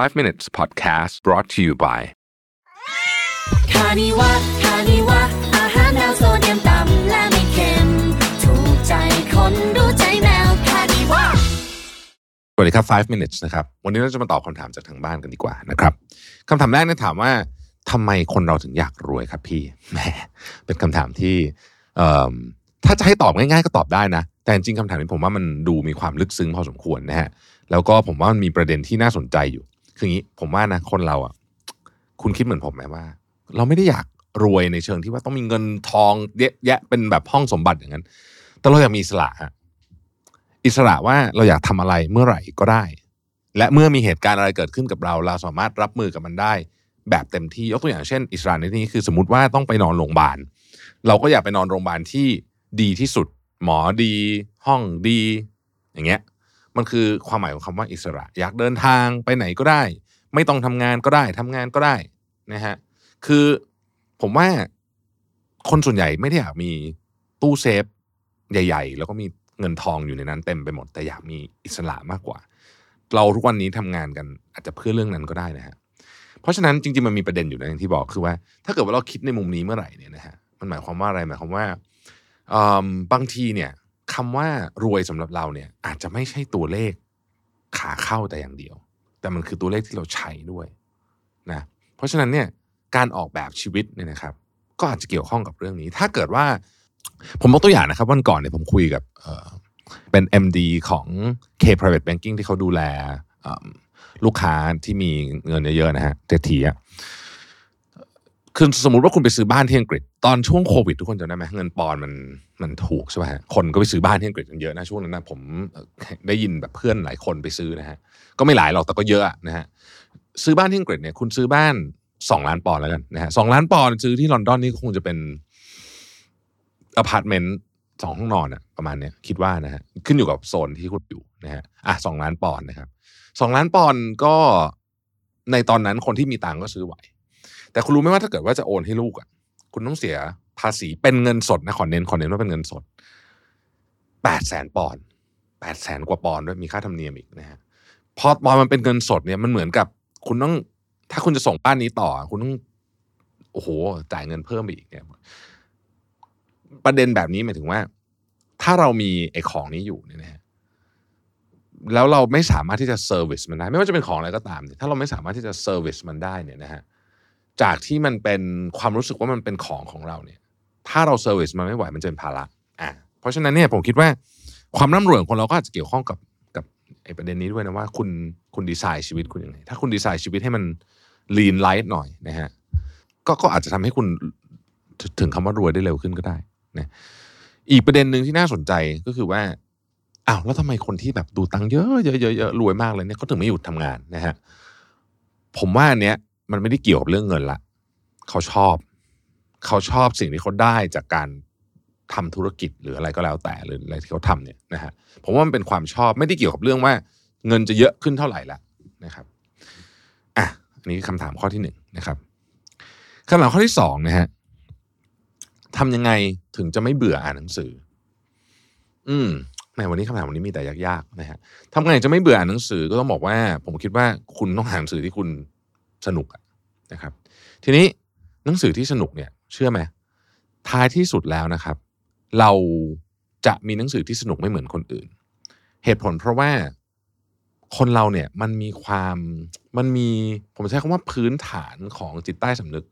5 minutes podcast brought to you by คานิวะคานิวะอาหารแนวโซเดียมต่ำและไม่เค็ม ถูกใจคนรู้ใจแมวคานิวะสวัสดีครับ 5 minutes นะครับ วันนี้เราจะมาตอบคำถามจากทางบ้านกันดีกว่านะครับคำถามแรกเนี่ยถามว่าทำไมคนเราถึงอยากรวยครับพี่แหมเป็นคำถามที่เอิ่มถ้าจะให้ตอบง่ายๆ ก็ตอบได้นะ แต่จริงๆคำถามนี้ผมว่ามันดูมีความลึกซึ้งพอสมควรนะฮะ แล้วก็ผมว่ามันมีประเด็นที่น่าสนใจอยู่ คืออย่างนี้ผมว่านะคนเราอะ คุณคิดเหมือนผมไหมว่า เราไม่ได้อยากรวยในเชิงที่ว่าต้องมีเงินทองเยอะแยะเป็นแบบห้องสมบัติอย่างนั้น แต่เราอยากมีอิสระฮะอิสระว่าเราอยากทำอะไรเมื่อไหร่ก็ได้ และเมื่อมีเหตุการณ์อะไรเกิดขึ้นกับเรา เราสามารถรับมือกับมันได้ แบบเต็มที่ยกตัวอย่างเช่น อิสระในที่นี้คือสมมติว่าต้องไปนอนโรงพยาบาล เราก็อยากไปนอนโรงพยาบาลที่ดีที่สุด หมอดี ห้องดี อย่างเงี้ย มันคือความหมายของคำว่าอิสระ อยากเดินทางไปไหนก็ได้ ไม่ต้องทำงานก็ได้ทำงานก็ได้นะฮะคือผมว่าคนส่วนใหญ่ไม่ได้อยากมีตู้เซฟใหญ่ ๆ แล้วก็มีเงินทองอยู่ในนั้นเต็มไปหมด แต่อยากมีอิสระมากกว่า เราทุกวันนี้ทำงานกันอาจจะเพื่อเรื่องนั้นก็ได้นะฮะเพราะฉะนั้นจริงๆมันมีประเด็นอยู่นะอย่างที่บอกคือว่า ถ้าเกิดว่าเราคิดในมุมนี้เมื่อไหร่เนี่ยนะฮะมันหมายความว่าอะไรหมายความว่าบางทีเนี่ย คำว่ารวยสำหรับเราเนี่ย อาจจะไม่ใช่ตัวเลขขาเข้าแต่อย่างเดียว แต่มันคือตัวเลขที่เราใช้ด้วยนะเพราะฉะนั้นเนี่ยการออกแบบชีวิตเนี่ยนะครับ ก็อาจจะเกี่ยวข้องกับเรื่องนี้ ถ้าเกิดว่า ผมยกตัวอย่างนะครับวันก่อนเนี่ยผมคุยกับเเป็น MD ของ K Private Banking ที่เขาดูแลลูกค้าที่มีเงินเยอะๆนะฮะเศรษฐีอะ คือสมมติว่าคุณไปซื้อบ้านที่อังกฤษ ตอนช่วงโควิดทุกคนจำได้ไหมเงินปอนด์มันมันถูกใช่ไหมฮะคนก็ไปซื้อบ้านที่อังกฤษกันเยอะนะช่วงนั้นนะผมได้ยินแบบเพื่อนหลายคนไปซื้อนะฮะก็ไม่หลายหรอกแต่ก็เยอะนะฮะซื้อบ้านที่อังกฤษเนี่ยคุณซื้อบ้านสองล้านปอนด์แล้วกันนะฮะสองล้านปอนด์ซื้อที่ลอนดอนนี่ก็คงจะเป็นอพาร์ตเมนต์สองห้องนอนอะประมาณเนี้ยคิดว่านะฮะขึ้นอยู่กับโซนที่คุณอยู่นะฮะอะสองล้านปอนด์นะครับสองล้านปอนก็ในตอนนั้นคนที่มีตังก็ซื้อไหว แต่คุณรู้ไหมว่าถ้าเกิดว่าจะโอนให้ลูกอะ คุณต้องเสียภาษีเป็นเงินสดนะขอเน้นขอเน้นว่าเป็นเงินสดแปดแสนปอนด์แปดแสนกว่าปอนด์ด้วยมีค่าธรรมเนียมอีกนะฮะพอพอนมันเป็นเงินสดเนี่ยมันเหมือนกับ คุณต้อง ถ้าคุณจะส่งบ้านนี้ต่อ คุณต้องโอ้โหจ่ายเงินเพิ่มไปอีกเนี่ยประเด็นแบบนี้หมายถึงว่า ถ้าเรามีไอ้ของนี้อยู่เนี่ยนะฮะแล้วเราไม่สามารถที่จะ service มันได้ ไม่ว่าจะเป็นของอะไรก็ตามเนี่ยถ้าเราไม่สามารถที่จะ service มันได้เนี่ยนะฮะ จากที่มันเป็นความรู้สึกว่ามันเป็นของของเราเนี่ย ถ้าเรา service มันไม่ไหวมันจะเป็นภาระอ่าเพราะฉะนั้นเนี่ยผมคิดว่าความร่ำรวยของคนเราก็อาจจะเกี่ยวข้องกับกับไอ้ประเด็นนี้ด้วยนะว่าคุณคุณดีไซน์ชีวิตคุณยังไงถ้าคุณดีไซน์ชีวิตให้มัน lean light หน่อยนะฮะก็ก็อาจจะทำให้คุณถึงคำว่ารวยได้เร็วขึ้นก็ได้นะอีกประเด็นหนึ่งที่น่าสนใจก็คือว่าอ้าวแล้วทำไมคนที่แบบดูตังค์เยอะเยอะเยอะรวยมากเลยเนี่ยเขาถึงไม่หยุดทำงานนะฮะผมว่าอันเนี้ย มันไม่ได้เกี่ยวกับเรื่องเงินละเขาชอบ เขาชอบสิ่งที่เขาได้จากการทำธุรกิจหรืออะไรก็แล้วแต่หรืออะไรที่เขาทำเนี่ยนะฮะผมว่ามันเป็นความชอบไม่ได้เกี่ยวกับเรื่องว่า เงินจะเยอะขึ้นเท่าไหร่ละนะครับอะอันนี้คือคำถามข้อที่หนึ่งนะครับคำถามข้อที่สองนะฮะทำยังไงถึงจะไม่เบื่ออ่านหนังสือ อืมแหมวันนี้คำถามวันนี้มีแต่ยากๆนะฮะทำไงจะไม่เบื่ออ่านหนังสือก็ต้องบอกว่า ผมคิดว่าคุณต้องหาหนังสือที่คุณ สนุกนะครับ ทีนี้หนังสือที่สนุกเนี่ยเชื่อไหมท้ายที่สุดแล้วนะครับ เราจะมีหนังสือที่สนุกไม่เหมือนคนอื่น เหตุผลเพราะว่าคนเราเนี่ยมันมีความมันมีผมใช้คำว่าพื้นฐานของจิตใต้สำนึก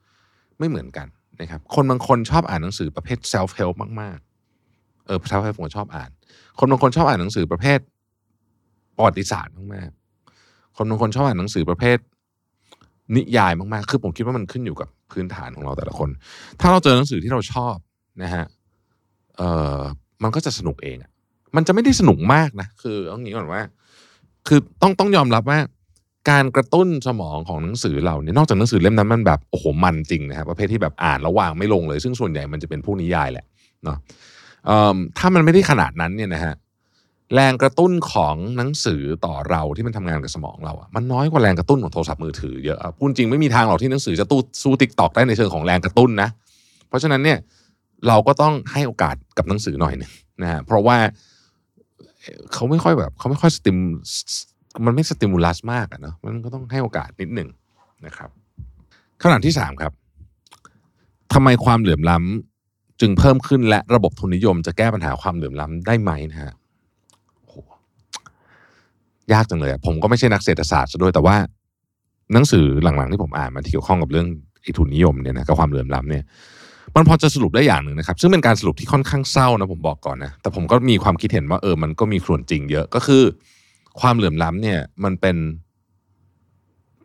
ไม่เหมือนกันนะครับ คนบางคนชอบอ่านหนังสือประเภท self help มากๆเออ self help ผมก็ชอบอ่าน คนบางคนชอบอ่านหนังสือประเภทประวัติศาสตร์มากๆคนบางคนชอบอ่านหนังสือประเภท นิยายมากๆ คือผมคิดว่ามันขึ้นอยู่กับพื้นฐานของเราแต่ละคน ถ้าเราเจอหนังสือที่เราชอบนะฮะเออมันก็จะสนุกเองมันจะไม่ได้สนุกมากนะ คือเอางี้ก่อนว่า คือต้องต้องยอมรับว่า การกระตุ้นสมองของหนังสือเราเนี่ยนอกจากหนังสือเล่มนั้นมันแบบโอ้โหมันจริงนะครับประเภทที่แบบอ่านแล้ววางไม่ลงเลย ซึ่งส่วนใหญ่มันจะเป็นพวกนิยายแหละเนาะเอิ่มถ้ามันไม่ได้ขนาดนั้นเนี่ยนะฮะ แรงกระตุ้นของหนังสือต่อเราที่มันทำงานกับสมองเราอะมันน้อยกว่าแรงกระตุ้นของโทรศัพท์มือถือเยอะพูดจริงไม่มีทางหรอกที่หนังสือจะตู้สู้ TikTok ได้ในเชิงของแรงกระตุ้นนะ เพราะฉะนั้นเนี่ยเราก็ต้องให้โอกาสกับหนังสือหน่อยหนึงนะฮะเพราะว่าเขาไม่ค่อยแบบเขาไม่ค่อยสติมมันไม่สติมูลัสมากอะเนาะมันก็ต้องให้โอกาสนิดหนึ่งนะครับคำถามที่สามครับทำไมความเหลื่อมล้ำจึงเพิ่มขึ้นและระบบทุนนิยมจะแก้ปัญหาความเหลื่อมล้ำได้ไหมนะฮะ ยากจังเลยผมก็ไม่ใช่นักเศรษฐศาสตร์ซะด้วยแต่ว่า หนังสือหลังๆที่ผมอ่านมาที่เกี่ยวข้องกับเรื่องไอ้ทุนนิยมเนี่ยนะกับความเหลื่อมล้ำเนี่ยมันพอจะสรุปได้อย่างหนึ่งนะครับ ซึ่งเป็นการสรุปที่ค่อนข้างเศร้านะผมบอกก่อนนะแต่ผมก็มีความคิดเห็นว่าเออมันก็มีส่วนจริงเยอะก็คือ ความเหลื่อมล้ำเนี่ยมันเป็น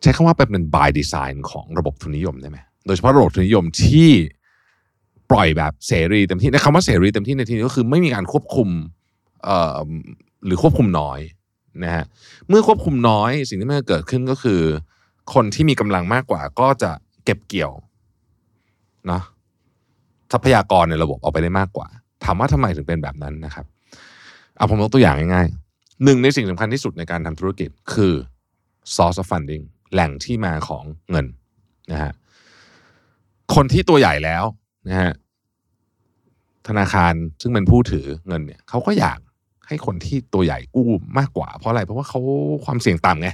ใช้คำว่าเป็น by design ของระบบทุนนิยมได้ไหมโดยเฉพาะระบบทุนนิยมที่ปล่อยแบบเสรีเต็มที่ในคำว่าเสรีเต็มที่ในที่นี้ก็คือไม่มีการควบคุมหรือควบคุมน้อย นะฮะเมื่อควบคุมน้อยสิ่งที่มันจะเกิดขึ้นก็คือ คนที่มีกำลังมากกว่าก็จะเก็บเกี่ยวเนาะทรัพยากรในระบบออกไปได้มากกว่า ถามว่าทำไมถึงเป็นแบบนั้นนะครับเอาผมยกตัวอย่างง่ายๆหนึ่งในสิ่งสำคัญที่สุดในการทำธุรกิจคือ source of funding แหล่งที่มาของเงินนะฮะคนที่ตัวใหญ่แล้วนะฮะธนาคารซึ่งเป็นผู้ถือเงินเนี่ยเขาก็อยาก ให้คนที่ตัวใหญ่กู้มากกว่า เพราะอะไรเพราะว่าเขาความเสี่ยงต่ำไง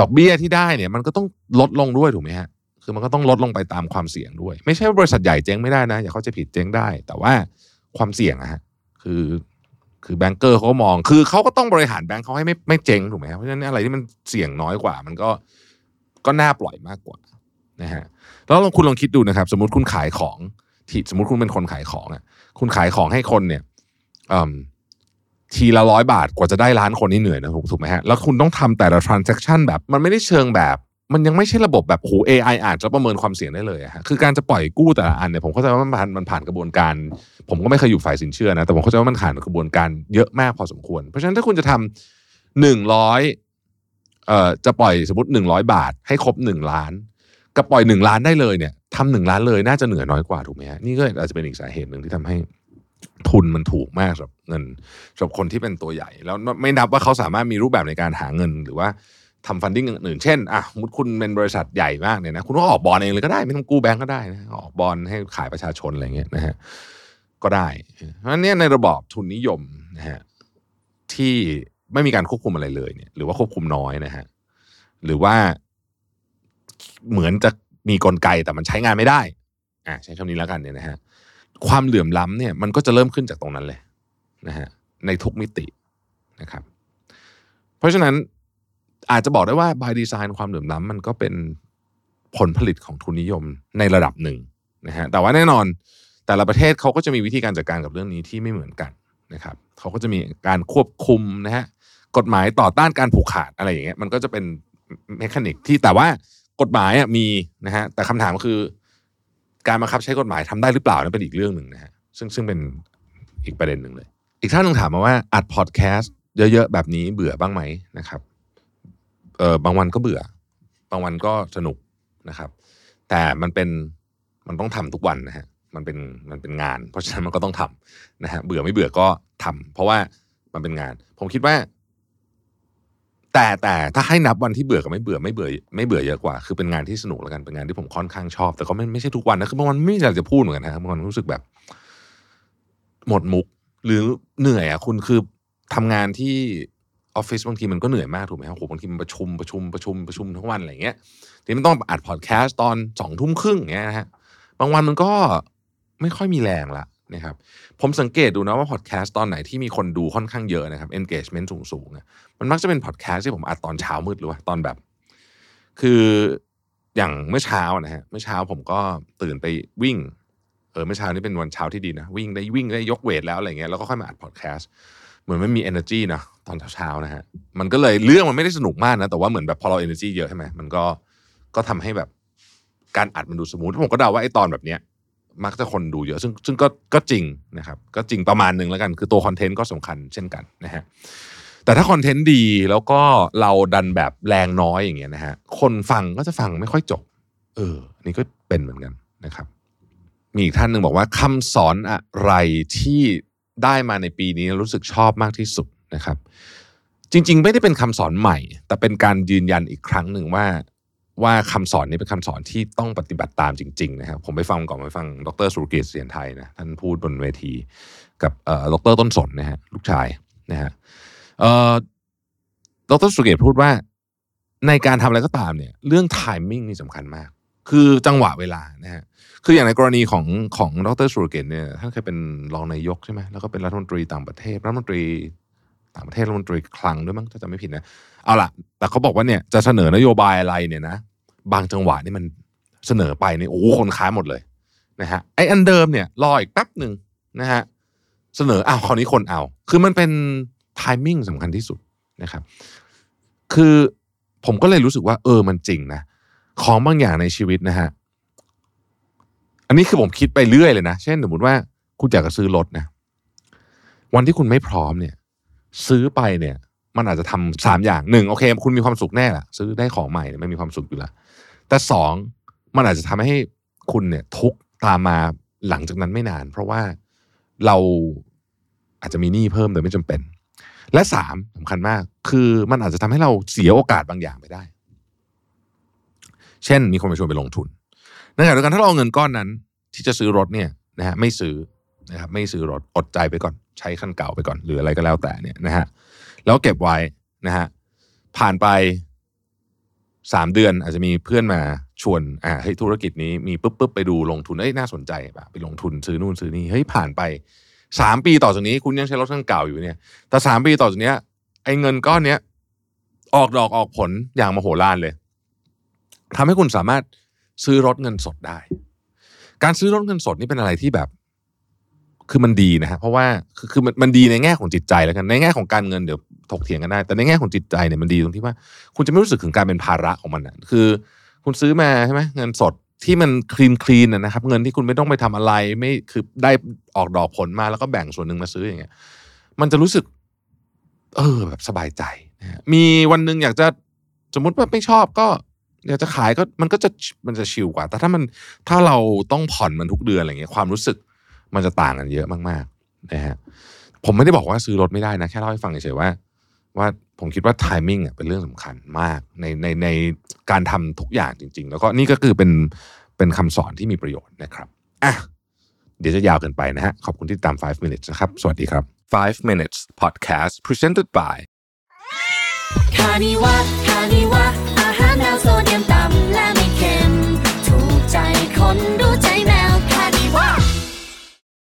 ดอกเบี้ยที่ได้เนี่ย มันก็ต้องลดลงด้วยถูกไหมฮะคือมันก็ต้องลดลงไปตามความเสี่ยงด้วย ไม่ใช่ว่าบริษัทใหญ่เจ๊งไม่ได้นะ อย่าเข้าใจผิดเจ๊งได้ แต่ว่าความเสี่ยงอะฮะคือคือแบงก์เกอร์เขามอง คือเขาก็ต้องบริหารแบงก์เขาให้ไม่ไม่เจ๊งถูกไหมเพราะฉะนั้นอะไรที่มันเสี่ยงน้อยกว่า มันก็ก็น่าปล่อยมากกว่านะฮะแล้วลองคุณลองคิดดูนะครับ สมมติคุณขายของที่สมมติคุณเป็นคนขายของอะคุณขายของให้คนเนี่ยอืม ทีละร้อยบาทกว่าจะได้ล้านคนนี่เหนื่อยนะถูกไหมฮะแล้วคุณต้องทำแต่ละ transaction แบบ มันไม่ได้เชิงแบบ มันยังไม่ใช่ระบบแบบโอ้ AI อ่านจะประเมินความเสี่ยงได้เลยฮะคือการจะปล่อยกู้แต่ละอันเนี่ยผมเข้าใจว่ามันผ่านมันผ่านกระบวนการ ผมก็ไม่เคยอยู่ฝ่ายสินเชื่อนะแต่ผมเข้าใจว่ามันผ่านกระบวนการเยอะมากพอสมควร เพราะฉะนั้นถ้าคุณจะทำหนึ่งร้อยเอ่อจะปล่อยสมมติหนึ่งร้อยบาท ให้ครบหนึ่งล้านกับปล่อยหนึ่งล้านได้เลยเนี่ยทำหนึ่งล้านเลยน่าจะเหนื่อยน้อยกว่าถูกไหมฮะนี่ก็อาจจะเป็นอีกสาเหตุหนึ่งที่ทำให้ ทุนมันถูกมากสำหรับเงินสำหรับคนที่เป็นตัวใหญ่ แล้วไม่นับว่าเขาสามารถมีรูปแบบในการหาเงินหรือว่าทำฟันดิ้งอื่นเช่นอะสมมุติคุณเป็นบริษัทใหญ่มากเนี่ยนะคุณก็ออกบอลเองเลยก็ได้ ไม่ต้องกู้แบงก์ก็ได้นะออกบอลให้ขายประชาชนอะไรเงี้ยนะฮะก็ได้เพราะนี่ในระบอบทุนนิยมนะฮะที่ไม่มีการควบคุมอะไรเลยเนี่ย หรือว่าควบคุมน้อยนะฮะหรือว่าเหมือนจะมีกลไกแต่มันใช้งานไม่ได้อะใช้คำนี้แล้วกันเนี่ยนะฮะ ความเหลื่อมล้ำเนี่ยมันก็จะเริ่มขึ้นจากตรงนั้นเลยนะฮะในทุกมิตินะครับ เพราะฉะนั้นอาจจะบอกได้ว่า by design ความเหลื่อมล้ำมันก็เป็นผลผลิตของทุนนิยมในระดับหนึ่งนะฮะแต่ว่าแน่นอนแต่ละประเทศเขาก็จะมีวิธีการจัดการกับเรื่องนี้ที่ไม่เหมือนกันนะครับเขาก็จะมีการควบคุมนะฮะกฎหมายต่อต้านการผูกขาดอะไรอย่างเงี้ยมันก็จะเป็นเมคานิกที่แต่ว่ากฎหมายอะมีนะฮะแต่คำถามคือ การบังคับใช้กฎหมายทำได้หรือเปล่านั่นเป็นอีกเรื่องหนึ่งนะฮะซึ่งซึ่งเป็นอีกประเด็นหนึ่งเลย อีกท่านหนึ่งถามมาว่าอัดพอดแคสต์เยอะๆแบบนี้เบื่อบ้างไหมนะครับเออบางวันก็เบื่อ บางวันก็สนุกนะครับ แต่มันเป็นมันต้องทำทุกวันนะฮะมันเป็นมันเป็นงาน เพราะฉะนั้นมันก็ต้องทำนะฮะเบื่อไม่เบื่อก็ทำเพราะว่ามันเป็นงาน ผมคิดว่า แต่แต่ถ้าให้นับวันที่เบื่อกับไม่เบื่อไม่เบื่อไม่เบื่อเยอะกว่า คือเป็นงานที่สนุกแล้วกันเป็นงานที่ผมค่อนข้างชอบ แต่ก็ไม่ไม่ใช่ทุกวันนะคือบางวันไม่อยากจะพูดเหมือนกันนะครับบางวันรู้สึกแบบ หมดมุก หรือเหนื่อยอะคุณคือทำงานที่ออฟฟิศบางทีมันก็เหนื่อยมากถูกไหมครับโหบางทีมันประชุมประชุมประชุมประชุมทั้งวันอะไรเงี้ยทีนี้มันต้องอัดพอดแคสต์ตอนสองทุ่มครึ่งอย่างเงี้ยนะฮะบางวันมันก็ไม่ค่อยมีแรงละ นะครับผมสังเกตดูนะว่าพอดแคสต์ตอนไหนที่มีคนดูค่อนข้างเยอะนะครับ engagement สูงสูงๆอะมันมักจะเป็นพอดแคสต์ที่ผมอัดตอนเช้ามืดหรือว่าตอนแบบ คืออย่างเมื่อเช้านะฮะเมื่อเช้าผมก็ตื่นไปวิ่งเออเมื่อเช้านี้เป็นวันเช้าที่ดีนะ วิ่งได้วิ่งได้ยกเวทแล้วอะไรเงี้ยแล้วก็ค่อยมาอัดพอดแคสต์เหมือนไม่มี energy นะตอนเช้าๆนะฮะมันก็เลยเรื่องมันไม่ได้สนุกมากนะ แต่ว่าเหมือนแบบพอเรา energy เยอะใช่ไหมมันก็ก็ทำให้แบบการอัดมันดูสมูทผมก็เดาว่าไอ้ตอนแบบเนี้ย มักจะคนดูเยอะซึ่งซึ่งก็ก็จริงนะครับ ก็จริงประมาณหนึ่งแล้วกัน คือตัวคอนเทนต์ก็สำคัญเช่นกันนะฮะแต่ถ้าคอนเทนต์ดีแล้วก็เราดันแบบแรงน้อยอย่างเงี้ยนะฮะคนฟังก็จะฟังไม่ค่อยจบ เออนนี่ก็เป็นเหมือนกันนะครับ มีอีกท่านหนึ่งบอกว่าคำสอนอะไรที่ได้มาในปีนี้รู้สึกชอบมากที่สุดนะครับ จริง ๆ ไม่ได้เป็นคำสอนใหม่ แต่เป็นการยืนยันอีกครั้งหนึ่งว่า ว่าคำสอนนี้เป็นคำสอนที่ต้องปฏิบัติตามจริงๆนะครับผมไปฟังก่อนไปฟังดรสุรกิจเสียนไทยนะท่านพูดบนเวทีกับดรต้นสนนะฮะลูกชายนะฮะดรสุเกตพูดว่าในการทำอะไรก็ตามเนี่ยเรื่อง timing นี่สำคัญมาก คือจังหวะเวลานะฮะคืออย่างในกรณีของของดรสุรเกตเนี่ยท่านเคยเป็นรองนายกใช่ไหมแล้วก็เป็นรัฐมนตรีต่างประเทศรัฐมนตรี ต่างประเทศรัฐมนตรีคลังด้วยมั้งถ้าจำไม่ผิดนะเอาล่ะ แต่เขาบอกว่าเนี่ยจะเสนอนโยบายอะไรเนี่ยนะบางจังหวะนี่มันเสนอไปเนี่ยโอ้โหคนค้าหมดเลยนะฮะไออันเดิมเนี่ยรออีกแป๊บหนึ่งนะฮะเสนออ้าวคราวนี้คนเอา คือมันเป็นทามมิ่งสำคัญที่สุดนะครับ คือผมก็เลยรู้สึกว่า เออมันจริงนะของบางอย่างในชีวิตนะฮะอันนี้คือผมคิดไปเรื่อยเลยนะ เช่นสมมติว่าคุณอยากจะซื้อรถนะวันที่คุณไม่พร้อมเนี่ย ซื้อไปเนี่ย มันอาจจะทำสามอย่างหนึ่งโอเค คุณมีความสุขแน่ละซื้อได้ของใหม่เนี่ยไม่มีความสุขอยู่ล้วแต่สองมันอาจจะทำให้คุณเนี่ยทุกตามมาหลังจากนั้นไม่นาน เพราะว่าเราอาจจะมีหนี้เพิ่มโดยไม่จำเป็น และสามสำคัญมาก คือมันอาจจะทำให้เราเสียโอกาสบางอย่างไปได้ เช่น มีคนมาชวนไปลงทุนในขณะเดียวกันถ้าเราเอาเงินก้อนนั้น ที่จะซื้อรถเนี่ยนะฮะไม่ซื้อ นะครับไม่ซื้อรถอดใจไปก่อน ใช้คันเก่าไปก่อน หรืออะไรก็แล้วแต่เนี่ยนะฮะแล้วเก็บไว้นะฮะผ่านไปสามเดือนอาจจะมีเพื่อนมาชวนอ่าเฮ้ยธุรกิจนี้มีปุ๊บปุ๊บไปดูลงทุนเอ้ยน่าสนใจป่ะไปลงทุนซื้อนู่นซื้อนี่เฮ้ยผ่านไปสามปีต่อจากนี้ คุณยังใช้รถคันเก่าอยู่เนี่ย แต่สามปีต่อจากนี้ไอ้เงินก้อนเนี้ยออกดอกออกผลอย่างมโหฬารเลยทำให้คุณสามารถซื้อรถเงินสดได้ การซื้อรถเงินสดนี่เป็นอะไรที่แบบ คือมันดีนะฮะเพราะว่าคือคือมันมันดีในแง่ของจิตใจแล้วกันในแง่ของการเงินเดี๋ยวถกเถียงกันได้ แต่ในแง่ของจิตใจเนี่ยมันดีตรงที่ว่า คุณจะไม่รู้สึกถึงการเป็นภาระของมันอะคือ คุณซื้อมาใช่ไหมเงินสดที่มันคลีนคลีนนะครับ เงินที่คุณไม่ต้องไปทำอะไรไม่คือได้ออกดอกผลมาแล้วก็แบ่งส่วนหนึ่งมาซื้ออย่างเงี้ย มันจะรู้สึก เออ แบบสบายใจนะฮะมีวันหนึ่งอยากจะสมมติว่าไม่ชอบก็อยากจะขายก็มันก็จะมันจะชิลกว่า แต่ถ้ามันถ้าเราต้องผ่อนมันทุกเดือนอะไรเงี้ยความรู้สึก มันจะต่างกันเยอะมากๆนะฮะผมไม่ได้บอกว่าซื้อรถไม่ได้นะ แค่เล่าให้ฟังเฉยๆว่า ว่าผมคิดว่าทมิ่งเป็นเรื่องสำคัญมากในในในการทำทุกอย่างจริง ๆ แล้วก็นี่ก็คือเป็นเป็นคำสอนที่มีประโยชน์นะครับอะเดี๋ยวจะยาวเกินไปนะฮะ ขอบคุณที่ตาม 5 minutes นะครับ สวัสดีครับ 5 minutes podcast presented by คานิวะคานิวะอาหารแนวโซเดียมต่ำและไม่เค็มถูกใจคน